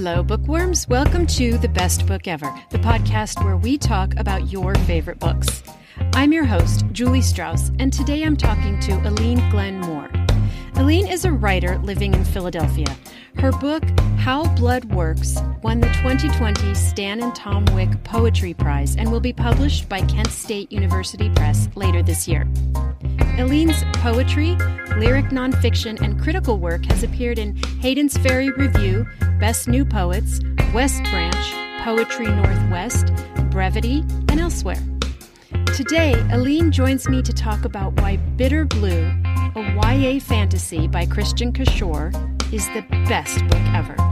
Hello, bookworms. Welcome to The Best Book Ever, the podcast where we talk about your favorite books. I'm your host, Julie Strauss, and today I'm talking to Ellene Glenn Moore. Ellene is a writer living in Philadelphia. Her book, How Blood Works, won the 2020 Stan and Tom Wick Poetry Prize and will be published by Kent State University Press later this year. Ellene's poetry, lyric nonfiction, and critical work has appeared in Hayden's Ferry Review, Best New Poets, West Branch, Poetry Northwest, Brevity, and elsewhere. Today, Aline joins me to talk about why Bitterblue, a YA fantasy by Kristin Cashore, is the best book ever.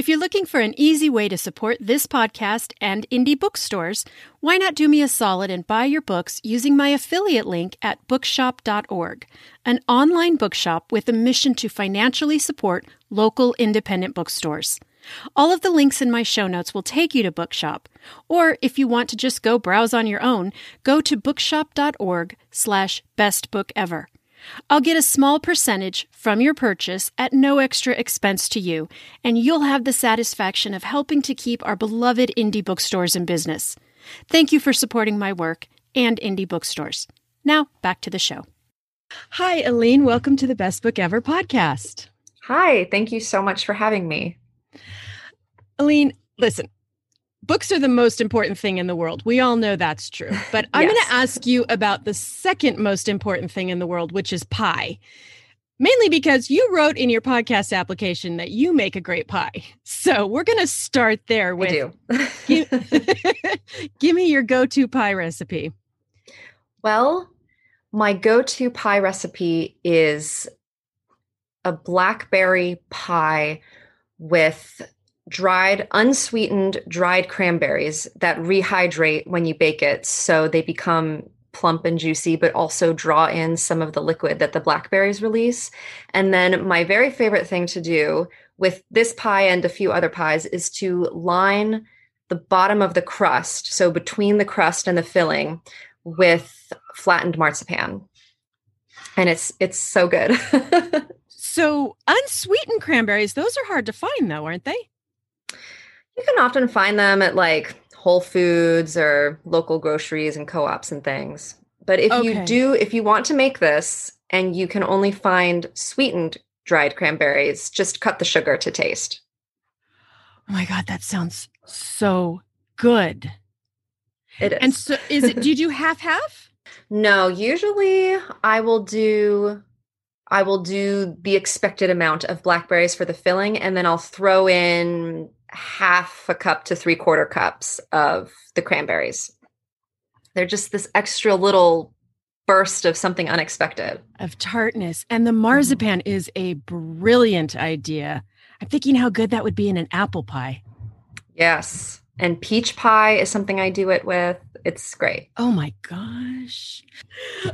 If you're looking for an easy way to support this podcast and indie bookstores, why not do me a solid and buy your books using my affiliate link at bookshop.org, an online bookshop with a mission to financially support local independent bookstores. All of the links in my show notes will take you to Bookshop. Or if you want to just go browse on your own, go to bookshop.org slash bestbookever. I'll get a small percentage from your purchase at no extra expense to you, and you'll have the satisfaction of helping to keep our beloved indie bookstores in business. Thank you for supporting my work and indie bookstores. Now, back to the show. Hi, Ellene. Welcome to the Best Book Ever podcast. Hi, thank you so much for having me. Ellene, listen, books are the most important thing in the world. We all know that's true. But I'm yes. going to ask you about the second most important thing in the world, which is pie. Mainly because you wrote in your podcast application that you make a great pie. So we're going to start there with give, give me your go to pie recipe. Well, my go to pie recipe is a blackberry pie with dried, unsweetened dried cranberries that rehydrate when you bake it. So they become plump and juicy, but also draw in some of the liquid that the blackberries release. And then my very favorite thing to do with this pie and a few other pies is to line the bottom of the crust, so between the crust and the filling, with flattened marzipan. And it's it's so good. so unsweetened cranberries, those are hard to find though, aren't they? You can often find them at like Whole Foods or local groceries and co-ops and things. But if okay. you do, if you want to make this and you can only find sweetened dried cranberries, just cut the sugar to taste. Oh my God, that sounds so good. It is. And so is it, do you do half half? No, usually I will do I will do the expected amount of blackberries for the filling, and then I'll throw in half a cup to three quarter cups of the cranberries. They're just this extra little burst of something unexpected of tartness. And the marzipan mm-hmm. is a brilliant idea. I'm thinking how good that would be in an apple pie. Yes. And peach pie is something I do it with. It's great. Oh my gosh.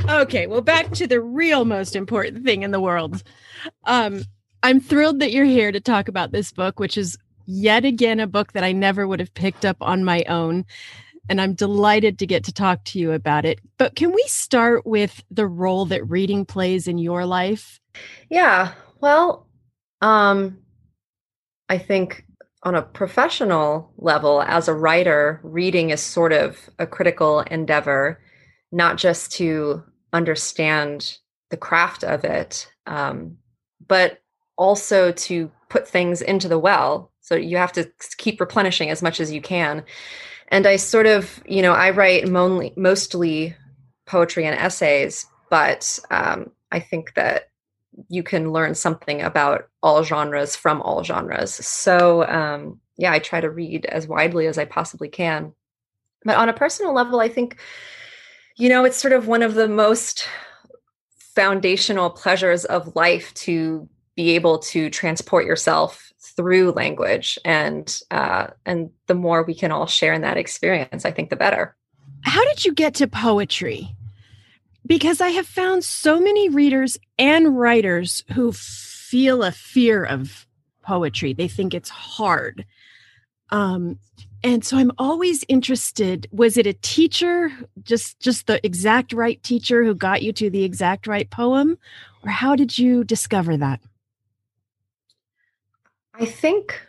Okay, well back to the real most important thing in the world. Um I'm thrilled that you're here to talk about this book which is yet again a book that I never would have picked up on my own and I'm delighted to get to talk to you about it. But can we start with the role that reading plays in your life? Yeah. Well, um I think on a professional level, as a writer, reading is sort of a critical endeavor, not just to understand the craft of it, um, but also to put things into the well. So you have to keep replenishing as much as you can. And I sort of, you know, I write mostly, mostly poetry and essays, but um, I think that you can learn something about all genres from all genres. So, um, yeah, I try to read as widely as I possibly can. But on a personal level, I think, you know, it's sort of one of the most foundational pleasures of life to be able to transport yourself through language and uh, and the more we can all share in that experience i think the better how did you get to poetry because I have found so many readers and writers who feel a fear of poetry. They think it's hard. Um, and so I'm always interested was it a teacher just just the exact right teacher who got you to the exact right poem or how did you discover that? I think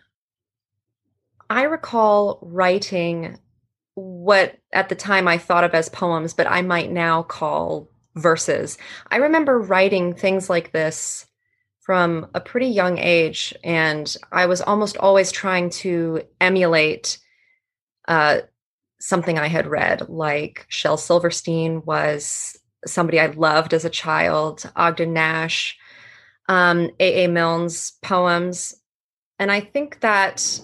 I recall writing what at the time I thought of as poems, but I might now call verses. I remember writing things like this from a pretty young age, and I was almost always trying to emulate uh, something I had read, like Shel Silverstein was somebody I loved as a child, Ogden Nash, um, A.A. Milne's poems. And I think that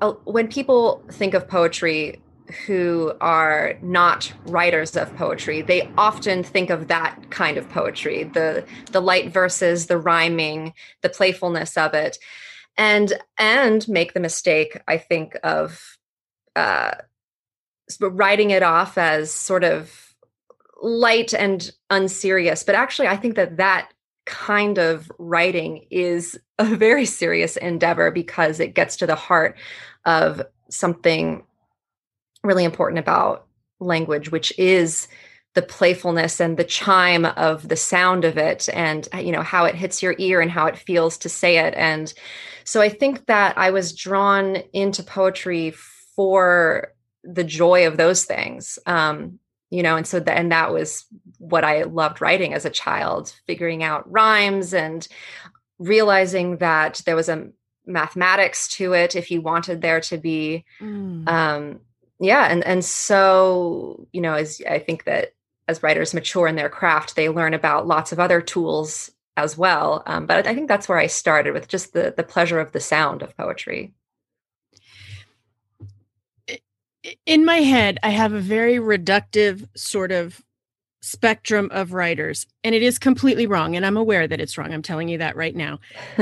uh, when people think of poetry who are not writers of poetry, they often think of that kind of poetry, the the light verses, the rhyming, the playfulness of it. And and make the mistake, I think, of uh, writing it off as sort of light and unserious. But actually, I think that that kind of writing is a very serious endeavor because it gets to the heart of something really important about language, which is the playfulness and the chime of the sound of it and you know how it hits your ear and how it feels to say it. And so i think that i was drawn into poetry for the joy of those things. Um you know and so that and that was what i loved writing as a child figuring out rhymes and realizing that there was a mathematics to it if you wanted there to be mm. um yeah and and so you know as i think that as writers mature in their craft they learn about lots of other tools as well um, but i think that's where i started with just the the pleasure of the sound of poetry in my head, I have a very reductive sort of spectrum of writers, and it is completely wrong. And I'm aware that it's wrong. I'm telling you that right now.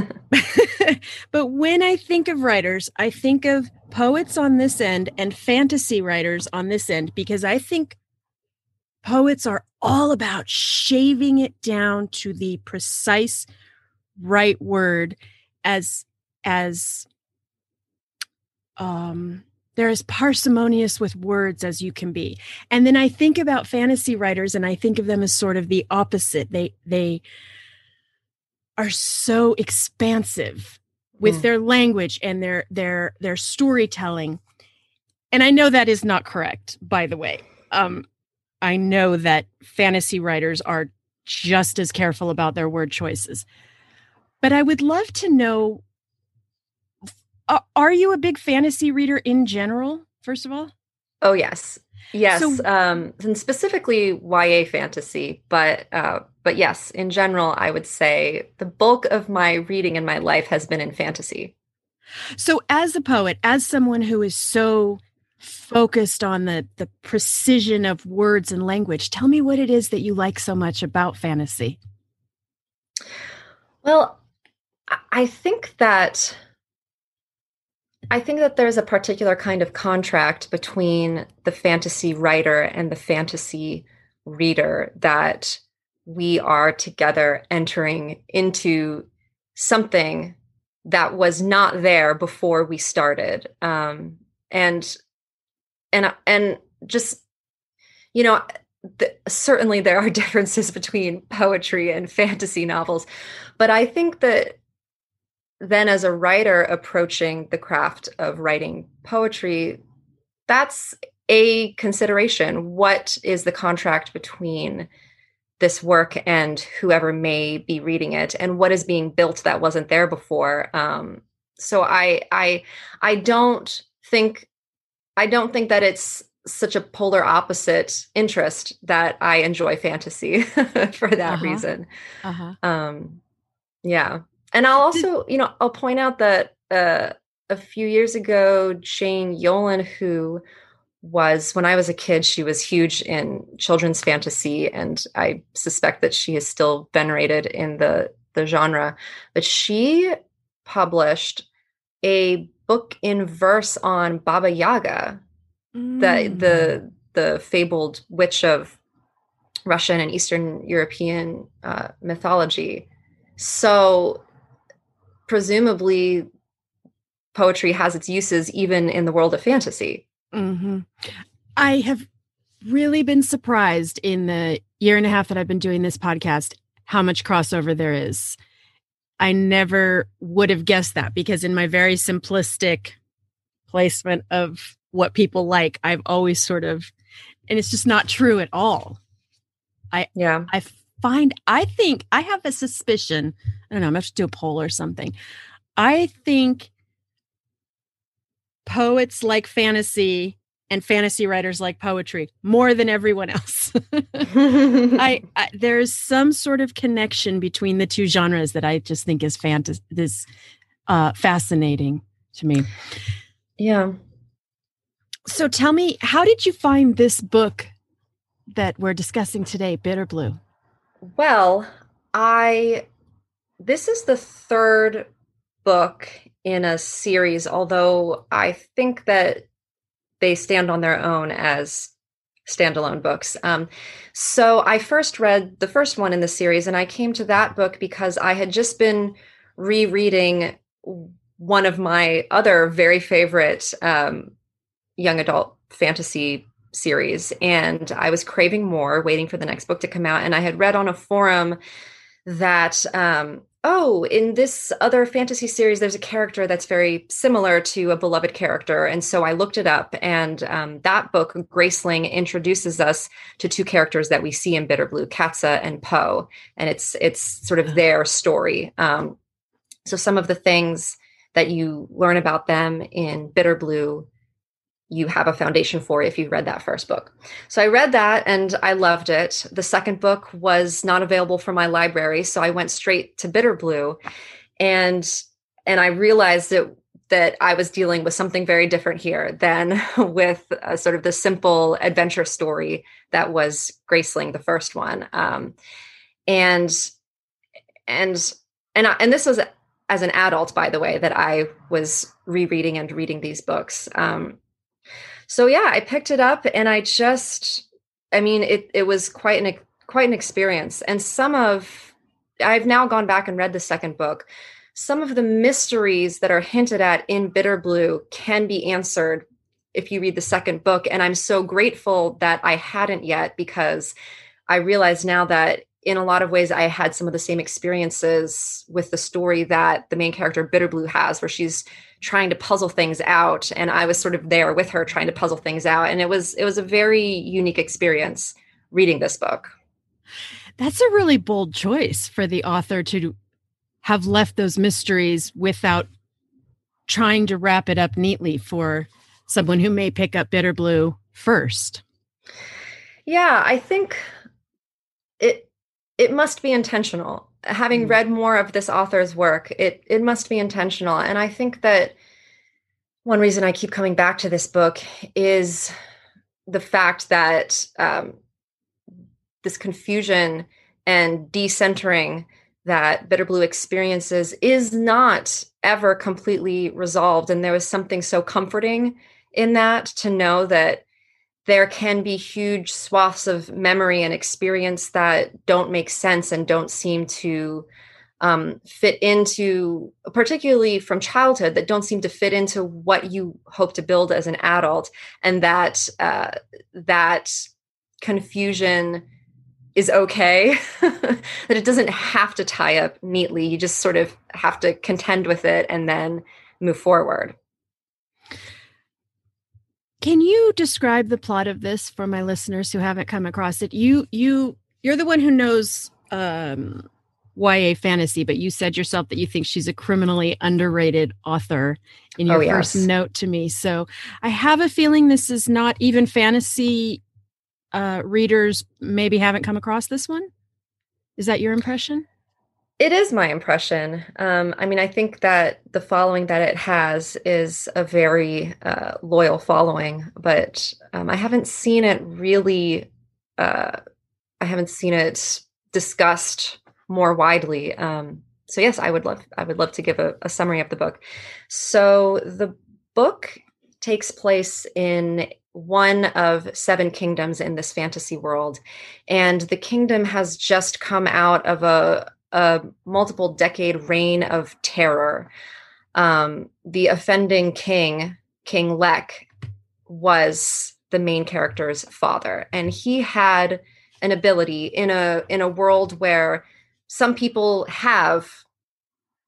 but when I think of writers, I think of poets on this end and fantasy writers on this end because I think poets are all about shaving it down to the precise right word as as um they're as parsimonious with words as you can be. And then i think about fantasy writers and i think of them as sort of the opposite. They they are so expansive with mm. their language and their their their storytelling. And i know that is not correct by the way. Um i know that fantasy writers are just as careful about their word choices. But i would love to know uh, are you a big fantasy reader in general, first of all? Oh, yes. Yes. So, um, and specifically YA fantasy, but uh, but yes, in general, I would say the bulk of my reading in my life has been in fantasy. So as a poet, as someone who is so focused on the the precision of words and language, tell me what it is that you like so much about fantasy. Well, I think that I think that there's a particular kind of contract between the fantasy writer and the fantasy reader that we are together entering into something that was not there before we started. Um, and and and just you know the, certainly there are differences between poetry and fantasy novels but i think that then as a writer approaching the craft of writing poetry that's a consideration. What is the contract between this work and whoever may be reading it? And what is being built that wasn't there before? Um, so i i i don't think i don't think that it's such a polar opposite interest that i enjoy fantasy for that uh-huh. reason. Uh-huh. um yeah and I'll also, you know, I'll point out that uh, a few years ago, Jane Yolen, who was when I was a kid, she was huge in children's fantasy, and I suspect that she is still venerated in the the genre. But she published a book in verse on Baba Yaga, mm. the the the fabled witch of Russian and Eastern European uh, mythology. So presumably poetry has its uses even in the world of fantasy. Mm-hmm. I have really been surprised in the year and a half that I've been doing this podcast how much crossover there is. I never would have guessed that because in my very simplistic placement of what people like, I've always sort of, and it's just not true at all. I yeah I find I think I have a suspicion. I don't know. I'm gonna have to do a poll or something. I think poets like fantasy and fantasy writers like poetry more than everyone else. I, I, there's some sort of connection between the two genres that I just think is fantasy this uh, fascinating to me. Yeah. So tell me, how did you find this book that we're discussing today, Bitterblue? Well, I this is the third book in a series, although I think that they stand on their own as standalone books. Um, so I first read the first one in the series, and I came to that book because I had just been rereading one of my other very favorite um, young adult fantasy series, and I was craving more, waiting for the next book to come out. And I had read on a forum that um, oh, in this other fantasy series, there's a character that's very similar to a beloved character. And so I looked it up, and um, that book, Graceling, introduces us to two characters that we see in Bitterblue, Katsa and Poe. And it's it's sort of their story. Um, so some of the things that you learn about them in Bitterblue you have a foundation for if you read that first book. So I read that and I loved it. The second book was not available from my library, so I went straight to Bitterblue and and I realized that that I was dealing with something very different here than with a, sort of the simple adventure story that was Graceling, the first one. Um, and and and I, and this was as an adult, by the way, that I was rereading and reading these books. Um, so yeah, I picked it up and I just I mean it it was quite an quite an experience and some of I've now gone back and read the second book. Some of the mysteries that are hinted at in Bitterblue can be answered if you read the second book and I'm so grateful that I hadn't yet because I realize now that in a lot of ways I had some of the same experiences with the story that the main character Bitterblue has where she's trying to puzzle things out and i was sort of there with her trying to puzzle things out and it was it was a very unique experience reading this book. That's a really bold choice for the author to have left those mysteries without trying to wrap it up neatly for someone who may pick up Bitterblue first. Yeah i think it it must be intentional having mm. read more of this author's work, it it must be intentional. And I think that one reason I keep coming back to this book is the fact that um, this confusion and decentering that Bitterblue experiences is not ever completely resolved. And there was something so comforting in that to know that there can be huge swaths of memory and experience that don't make sense and don't seem to um, fit into, particularly from childhood, that don't seem to fit into what you hope to build as an adult, and that uh, that confusion is okay. that it doesn't have to tie up neatly. You just sort of have to contend with it and then move forward. Can you describe the plot of this for my listeners who haven't come across it? You you you're the one who knows um, YA fantasy, but you said yourself that you think she's a criminally underrated author in your oh, yes. first note to me. So I have a feeling this is not even fantasy uh, readers maybe haven't come across this one. Is that your impression? It is my impression. Um, I mean, I think that the following that it has is a very uh, loyal following, but um, I haven't seen it really. Uh, I haven't seen it discussed more widely. Um, so yes, I would love. I would love to give a, a summary of the book. So the book takes place in one of seven kingdoms in this fantasy world, and the kingdom has just come out of a a multiple decade reign of terror. Um, the offending king, King Leck, was the main character's father, and he had an ability in a in a world where some people have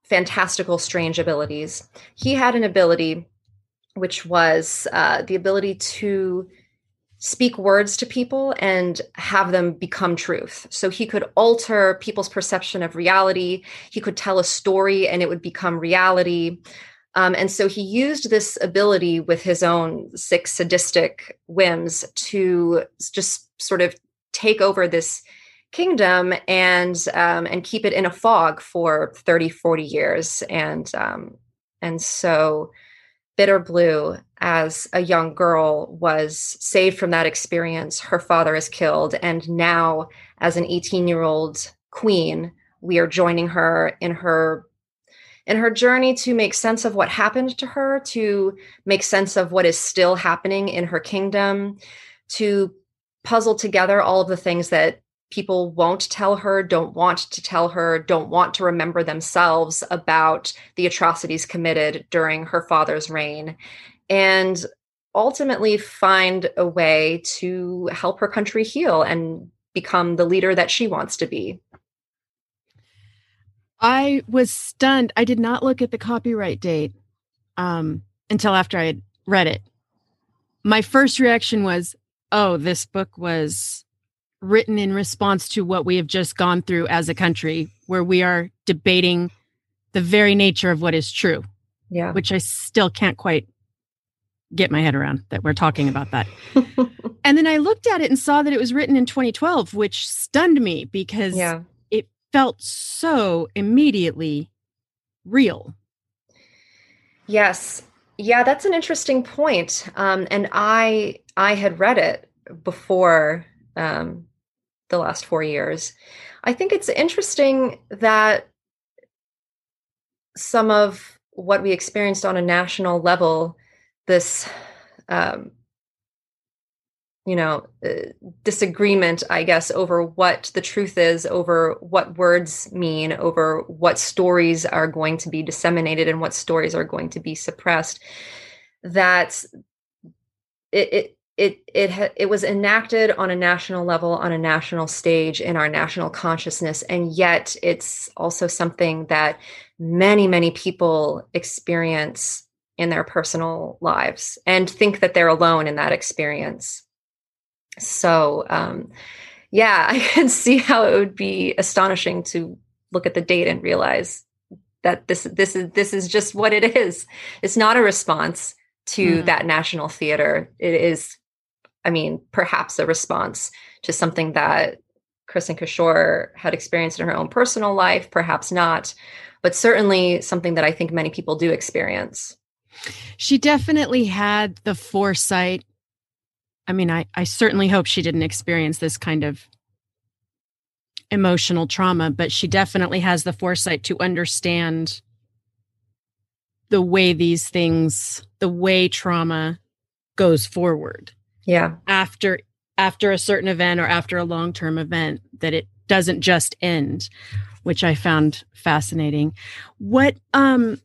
fantastical, strange abilities. He had an ability which was uh, the ability to speak words to people and have them become truth. So he could alter people's perception of reality. He could tell a story and it would become reality. Um, and so he used this ability with his own sick, sadistic whims to just sort of take over this kingdom and um, and keep it in a fog for 30 40 years and um, and so Bitterblue as a young girl was saved from that experience her father is killed and now as an 18 year old queen we are joining her in her in her journey to make sense of what happened to her to make sense of what is still happening in her kingdom to puzzle together all of the things that people won't tell her, don't want to tell her, don't want to remember themselves about the atrocities committed during her father's reign, and ultimately find a way to help her country heal and become the leader that she wants to be. I was stunned. I did not look at the copyright date um, until after I had read it. My first reaction was, oh, this book was written in response to what we have just gone through as a country, where we are debating the very nature of what is true. Yeah. Which I still can't quite get my head around that we're talking about that. and then I looked at it and saw that it was written in 2012, which stunned me because yeah. it felt so immediately real. Yes. Yeah, that's an interesting point. Um, and I I had read it before um, the last four years. I think it's interesting that some of what we experienced on a national level, this, um, you know, uh, disagreement, I guess, over what the truth is, over what words mean, over what stories are going to be disseminated and what stories are going to be suppressed, that it, it it it it was enacted on a national level on a national stage in our national consciousness and yet it's also something that many many people experience in their personal lives and think that they're alone in that experience. So um, yeah i can see how it would be astonishing to look at the date and realize that this this is this is just what it is. It's not a response to mm. that national theater. It is I mean, perhaps a response to something that Kristin Cashore had experienced in her own personal life, perhaps not, but certainly something that I think many people do experience. She definitely had the foresight. I mean, I, I certainly hope she didn't experience this kind of emotional trauma, but she definitely has the foresight to understand the way these things, the way trauma goes forward yeah. after after a certain event or after a long-term event that it doesn't just end which i found fascinating. What um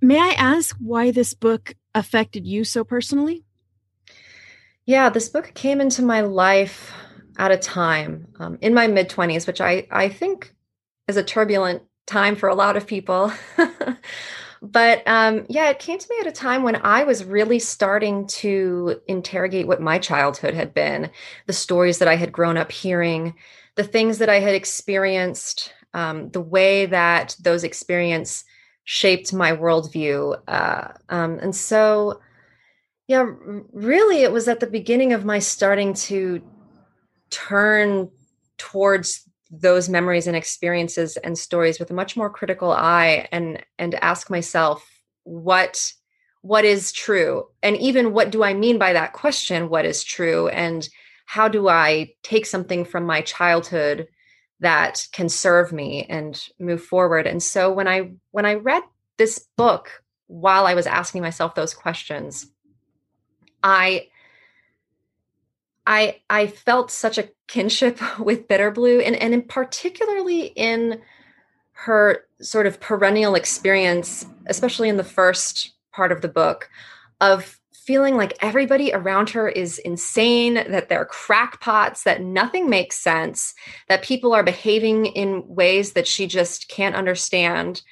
may i ask why this book affected you so personally? Yeah this book came into my life at a time um, in my mid 20s which i i think is a turbulent time for a lot of people But um, yeah, it came to me at a time when I was really starting to interrogate what my childhood had been, the stories that I had grown up hearing, the things that I had experienced, um, the way that those experiences shaped my worldview. Uh, um, and so, yeah, really, it was at the beginning of my starting to turn towards those memories and experiences and stories with a much more critical eye and and ask myself what what is true? And even what do i mean by that question what is true? And how do i take something from my childhood that can serve me and move forward? And so when i when i read this book while i was asking myself those questions i I I felt such a kinship with Bitterblue and and in particularly in her sort of perennial experience, especially in the first part of the book, of feeling like everybody around her is insane, that they're crackpots, that nothing makes sense, that people are behaving in ways that she just can't understand.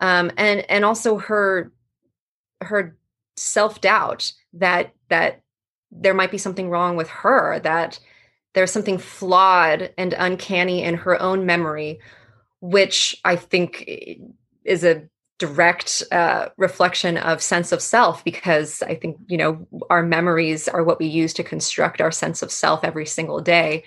um, and and also her her self doubt that that there might be something wrong with her that there's something flawed and uncanny in her own memory which i think is a direct uh, reflection of sense of self because i think you know our memories are what we use to construct our sense of self every single day.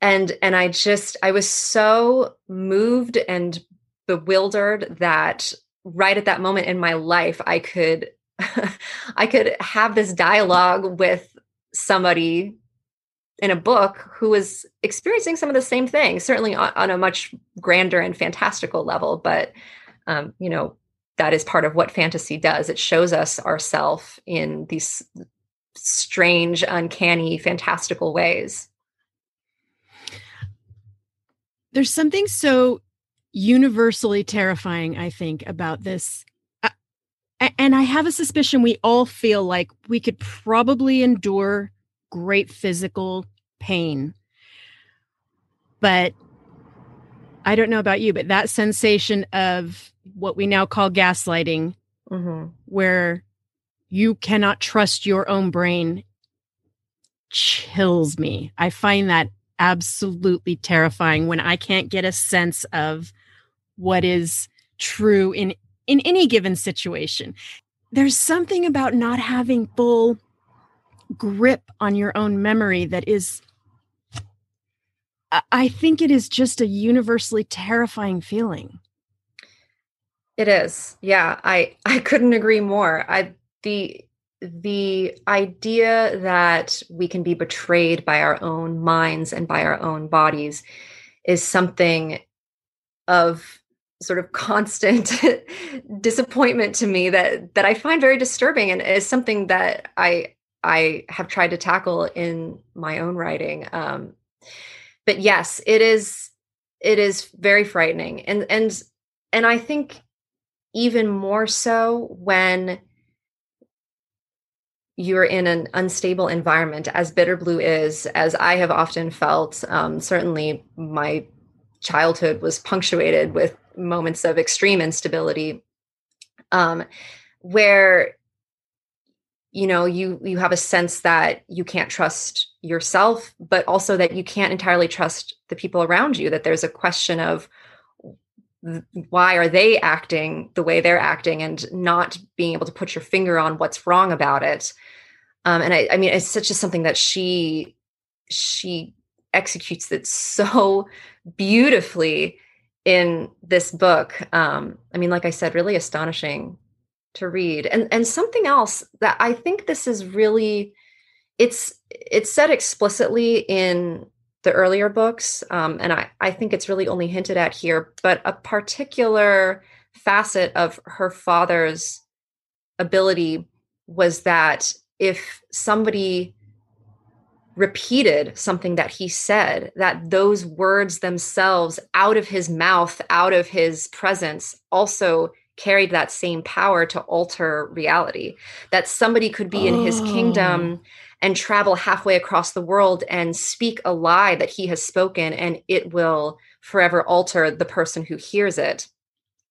And and i just i was so moved and bewildered that right at that moment in my life i could i could have this dialogue with somebody in a book who was experiencing some of the same things certainly on, on a much grander and fantastical level but um, you know that is part of what fantasy does. It shows us ourself in these strange uncanny fantastical ways. There's something so universally terrifying i think about this and i have a suspicion we all feel like we could probably endure great physical pain but i don't know about you but that sensation of what we now call gaslighting, mm-hmm. where you cannot trust your own brain, chills me. I find that absolutely terrifying when I can't get a sense of what is true in in any given situation. There's something about not having full grip on your own memory that is I think it is just a universally terrifying feeling. It is. Yeah, I I couldn't agree more. I the the idea that we can be betrayed by our own minds and by our own bodies is something of sort of constant disappointment to me that that I find very disturbing and is something that I I have tried to tackle in my own writing. Um, but yes, it is it is very frightening and and and I think even more so when you're in an unstable environment as Bitterblue is as i have often felt um, certainly my childhood was punctuated with moments of extreme instability um, where you know you you have a sense that you can't trust yourself but also that you can't entirely trust the people around you that there's a question of why are they acting the way they're acting and not being able to put your finger on what's wrong about it. Um, and I, I mean it's such a something that she she executes it so beautifully in this book. Um, i mean like i said really astonishing to read. And and something else that i think this is really it's it's said explicitly in the earlier books, um, and I, I think it's really only hinted at here, but a particular facet of her father's ability was that if somebody repeated something that he said, that those words themselves out of his mouth, out of his presence, also carried that same power to alter reality. That somebody could be in his kingdom oh and travel halfway across the world and speak a lie that he has spoken and it will forever alter the person who hears it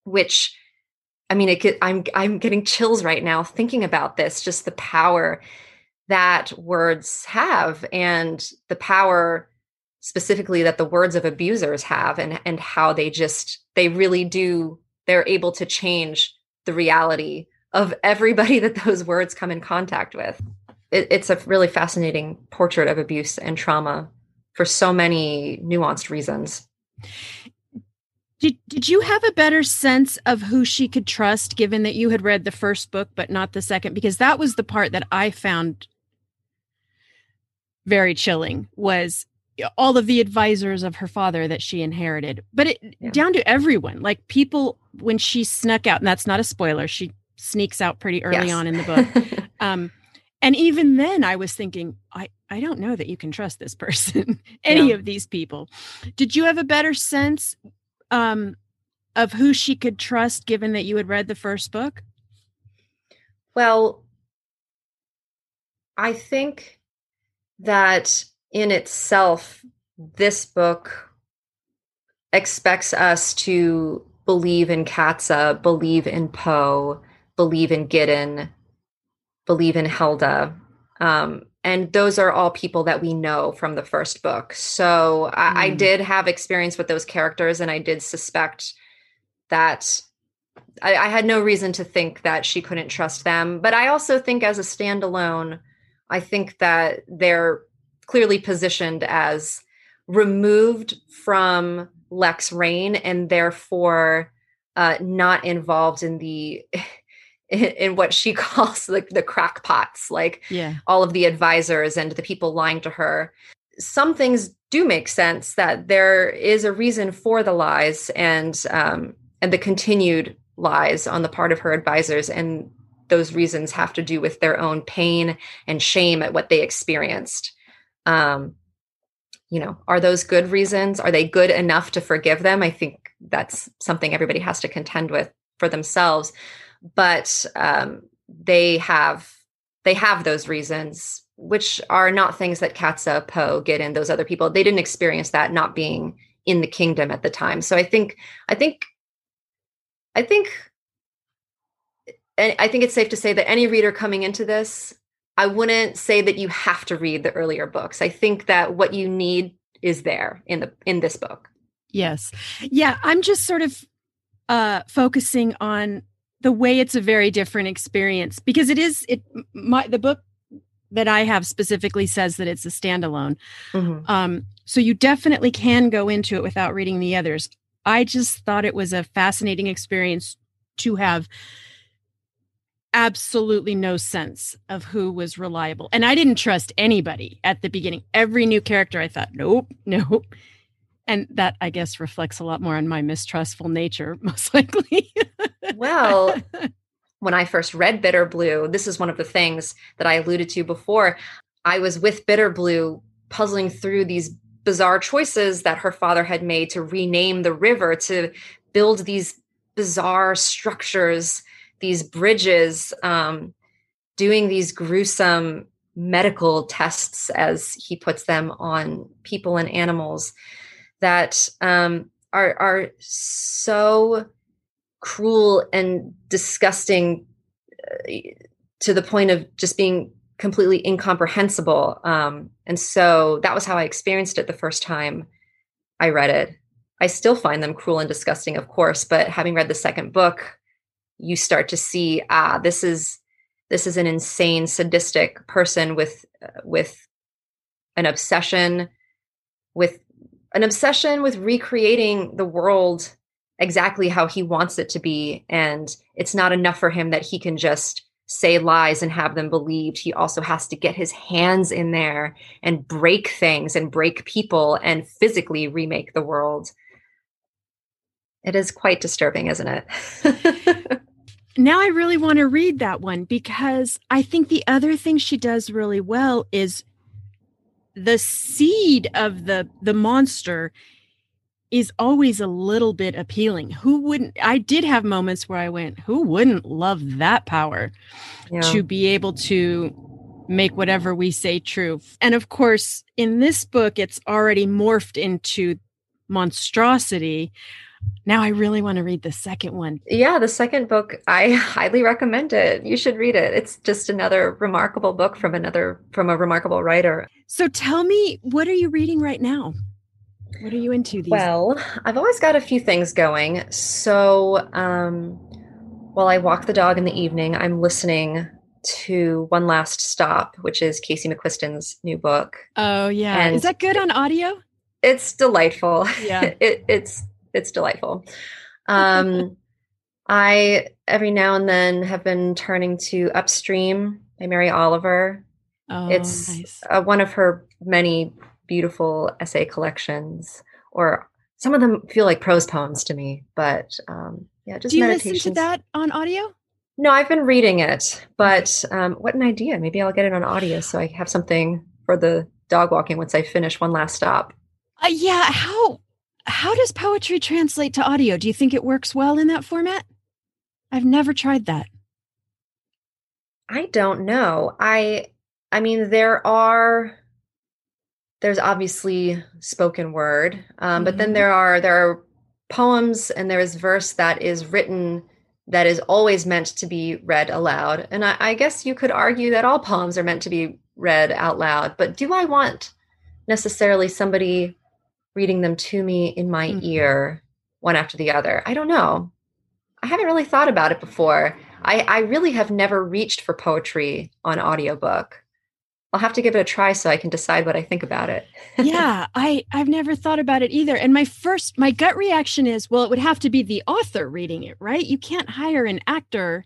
which i mean it i'm i'm getting chills right now thinking about this just the power that words have and the power specifically that the words of abusers have and and how they just they really do they're able to change the reality of everybody that those words come in contact with it, it's a really fascinating portrait of abuse and trauma for so many nuanced reasons. Did, did you have a better sense of who she could trust given that you had read the first book but not the second because that was the part that I found very chilling was all of the advisors of her father that she inherited but it yeah. down to everyone like people when she snuck out and that's not a spoiler she sneaks out pretty early yes. on in the book um and even then i was thinking i i don't know that you can trust this person any yeah. of these people did you have a better sense um of who she could trust given that you had read the first book well i think that in itself this book expects us to believe in Katsa, believe in Poe, believe in Giddon, believe in Helda. Um, and those are all people that we know from the first book. So I, mm. I did have experience with those characters, and I did suspect that I, I, had no reason to think that she couldn't trust them. But I also think, as a standalone, I think that they're clearly positioned as removed from Leck's reign and therefore uh, not involved in the in, in what she calls like the, the crackpots, like yeah. all of the advisors and the people lying to her. Some things do make sense that there is a reason for the lies and um, and the continued lies on the part of her advisors, and those reasons have to do with their own pain and shame at what they experienced. Um, you know, are those good reasons? Are they good enough to forgive them? I think that's something everybody has to contend with for themselves but um, they have they have those reasons which are not things that Katsa, Poe, Giddon, those other people. They didn't experience that not being in the kingdom at the time. So I think, I think, I think, I think it's safe to say that any reader coming into this, I wouldn't say that you have to read the earlier books. I think that what you need is there in the in this book. Yes. Yeah, I'm just sort of uh focusing on the way it's a very different experience because it is it my the book that I have specifically says that it's a standalone. Mm-hmm. Um, so you definitely can go into it without reading the others. I just thought it was a fascinating experience to have absolutely no sense of who was reliable. And I didn't trust anybody at the beginning. Every new character, I thought, nope, nope and that i guess reflects a lot more on my mistrustful nature most likely well when i first read Bitterblue this is one of the things that i alluded to before i was with Bitterblue puzzling through these bizarre choices that her father had made to rename the river to build these bizarre structures these bridges um, doing these gruesome medical tests as he puts them on people and animals that um, are are so cruel and disgusting uh, to the point of just being completely incomprehensible. Um, and so that was how I experienced it the first time I read it. I still find them cruel and disgusting, of course, but having read the second book, you start to see ah, this is this is an insane, sadistic person with uh, with an obsession with an obsession with recreating the world exactly how he wants it to be. And it's not enough for him that he can just say lies and have them believed. He also has to get his hands in there and break things and break people and physically remake the world. It is quite disturbing, isn't it? now I really want to read that one because I think the other thing she does really well is the seed of the the monster is always a little bit appealing. Who wouldn't I did have moments where I went, who wouldn't love that power yeah. to be able to make whatever we say true. And of course, in this book it's already morphed into monstrosity now I really want to read the second one. Yeah, the second book, I highly recommend it. You should read it. It's just another remarkable book from another from a remarkable writer. So tell me, what are you reading right now? What are you into these? Well, I've always got a few things going. So, um while I walk the dog in the evening, I'm listening to One Last Stop, which is Casey McQuiston's new book. Oh yeah. And is that good on audio? It's delightful. Yeah. it, it's it's delightful. Um, I every now and then have been turning to Upstream by Mary Oliver. Oh, it's nice. uh, one of her many beautiful essay collections, or some of them feel like prose poems to me. But um, yeah, just do you listen to that on audio? No, I've been reading it, but um, what an idea! Maybe I'll get it on audio so I have something for the dog walking once I finish one last stop. Uh, yeah, how how does poetry translate to audio? Do you think it works well in that format? I've never tried that. I don't know. I I mean there are there's obviously spoken word, um, mm-hmm. but then mm-hmm. there are there are poems and there is verse that is written that is always meant to be read aloud. And I, I, guess you could argue that all poems are meant to be read out loud. But do I want necessarily somebody reading them to me in my mm-hmm. ear, one after the other? I don't know. I haven't really thought about it before. I, I really have never reached for poetry on audiobook. I'll have to give it a try so I can decide what I think about it. yeah, I I've never thought about it either. And my first my gut reaction is, well, it would have to be the author reading it, right? You can't hire an actor.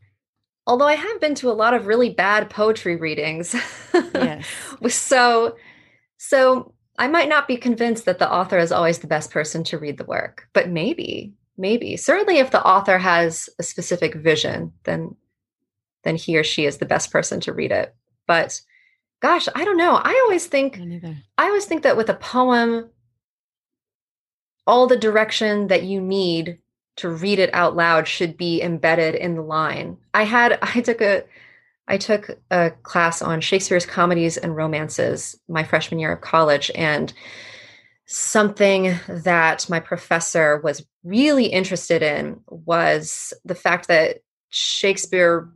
Although I have been to a lot of really bad poetry readings. Yes. so so I might not be convinced that the author is always the best person to read the work, but maybe, maybe. Certainly if the author has a specific vision, then then he or she is the best person to read it. But gosh, I don't know. I always think I always think that with a poem, all the direction that you need to read it out loud should be embedded in the line. I had I took a I took a class on Shakespeare's comedies and romances my freshman year of college and something that my professor was really interested in was the fact that Shakespeare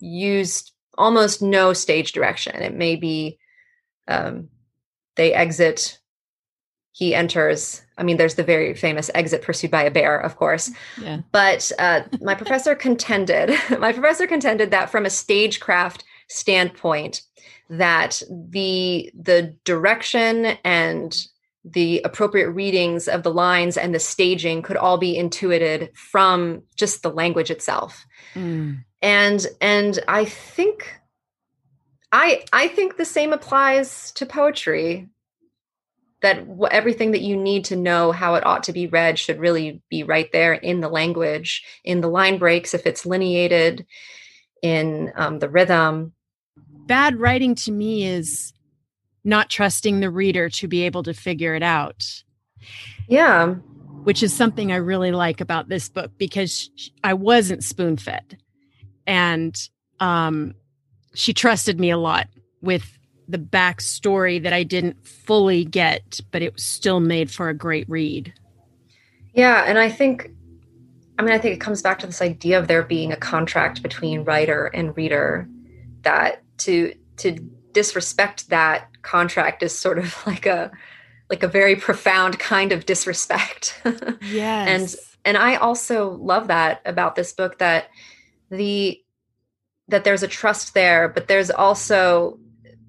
used almost no stage direction. It may be um, they exit, he enters. I mean, there's the very famous exit pursued by a bear, of course. Yeah. But uh, my professor contended, my professor contended that from a stagecraft standpoint, that the the direction and the appropriate readings of the lines and the staging could all be intuited from just the language itself. Mm and and i think i i think the same applies to poetry that everything that you need to know how it ought to be read should really be right there in the language in the line breaks if it's lineated in um, the rhythm. Bad writing to me is not trusting the reader to be able to figure it out. Yeah. Which is something i really like about this book because i wasn't spoon fed and um, she trusted me a lot with the backstory that I didn't fully get, but it was still made for a great read. Yeah, and I think, I mean, I think it comes back to this idea of there being a contract between writer and reader. That to to disrespect that contract is sort of like a like a very profound kind of disrespect. Yes, and and I also love that about this book that the that there's a trust there but there's also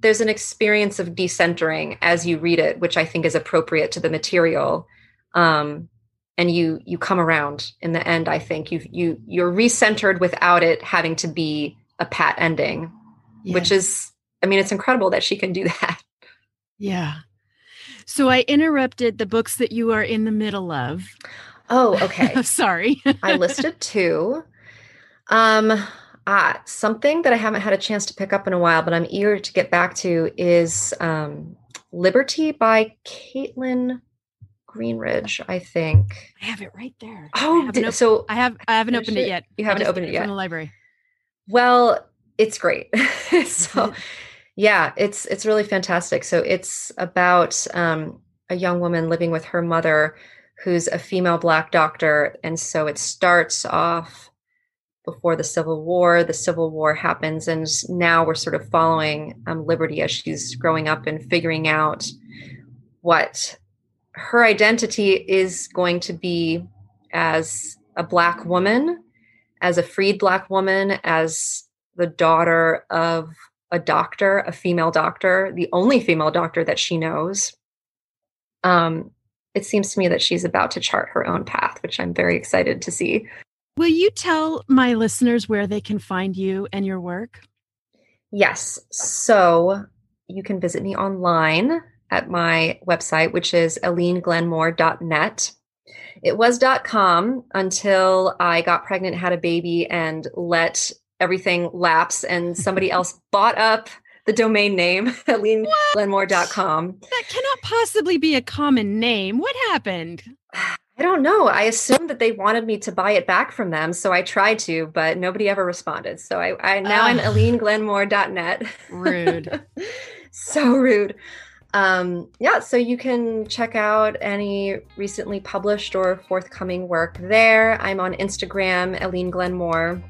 there's an experience of decentering as you read it which i think is appropriate to the material. Um, and you you come around in the end i think. You you you're recentered without it having to be a pat ending which is i mean it's incredible that she can do that. Yeah. So i interrupted the books that you are in the middle of. Oh okay. Sorry. I listed two. Um, uh, something that I haven't had a chance to pick up in a while, but I'm eager to get back to is um, Libertie by Kaitlyn Greenidge, I think. I have it right there. Oh, I did, so I have I haven't opened it, it yet. You haven't opened it yet from the library. Well, it's great. so, yeah, it's it's really fantastic. So it's about um, a young woman living with her mother, who's a female black doctor, and so it starts off before the Civil War. The Civil War happens, and now we're sort of following um, Libertie as she's growing up and figuring out what her identity is going to be as a Black woman, as a freed Black woman, as the daughter of a doctor, a female doctor, the only female doctor that she knows. Um, it seems to me that she's about to chart her own path, which I'm very excited to see. Will you tell my listeners where they can find you and your work? Yes. So you can visit me online at my website, which is elleneglennmoore.net. It was .com until I got pregnant, had a baby, and let everything lapse, and somebody else bought up the domain name, elleneglennmoore.com. That cannot possibly be a common name. What happened? I don't know. I assumed that they wanted me to buy it back from them, so I tried to, but nobody ever responded. So I, I now uh, I'm elleneglennmoore.net. Rude. so rude. um, yeah, so you can check out any recently published or forthcoming work there. I'm on Instagram, Ellene Glenn Moore.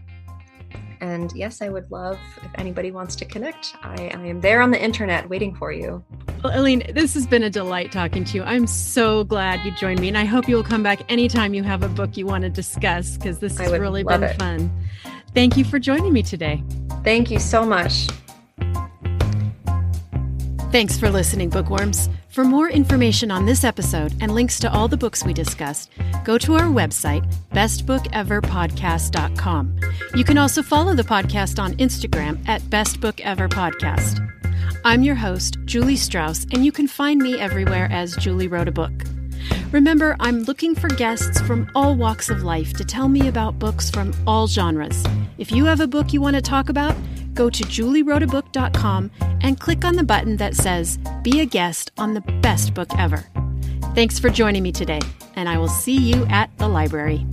And yes, I would love if anybody wants to connect. I, I am there on the internet waiting for you. Well, Ellene, this has been a delight talking to you. I'm so glad you joined me, and I hope you will come back anytime you have a book you want to discuss because this has really been it. fun. Thank you for joining me today. Thank you so much. Thanks for listening, bookworms. For more information on this episode and links to all the books we discussed, go to our website, bestbookeverpodcast.com. You can also follow the podcast on Instagram at bestbookeverpodcast. I'm your host, Julie Strauss, and you can find me everywhere as Julie Wrote a Book. Remember, I'm looking for guests from all walks of life to tell me about books from all genres. If you have a book you want to talk about, go to juliewroteabook.com and click on the button that says Be a Guest on the Best Book Ever. Thanks for joining me today, and I will see you at the library.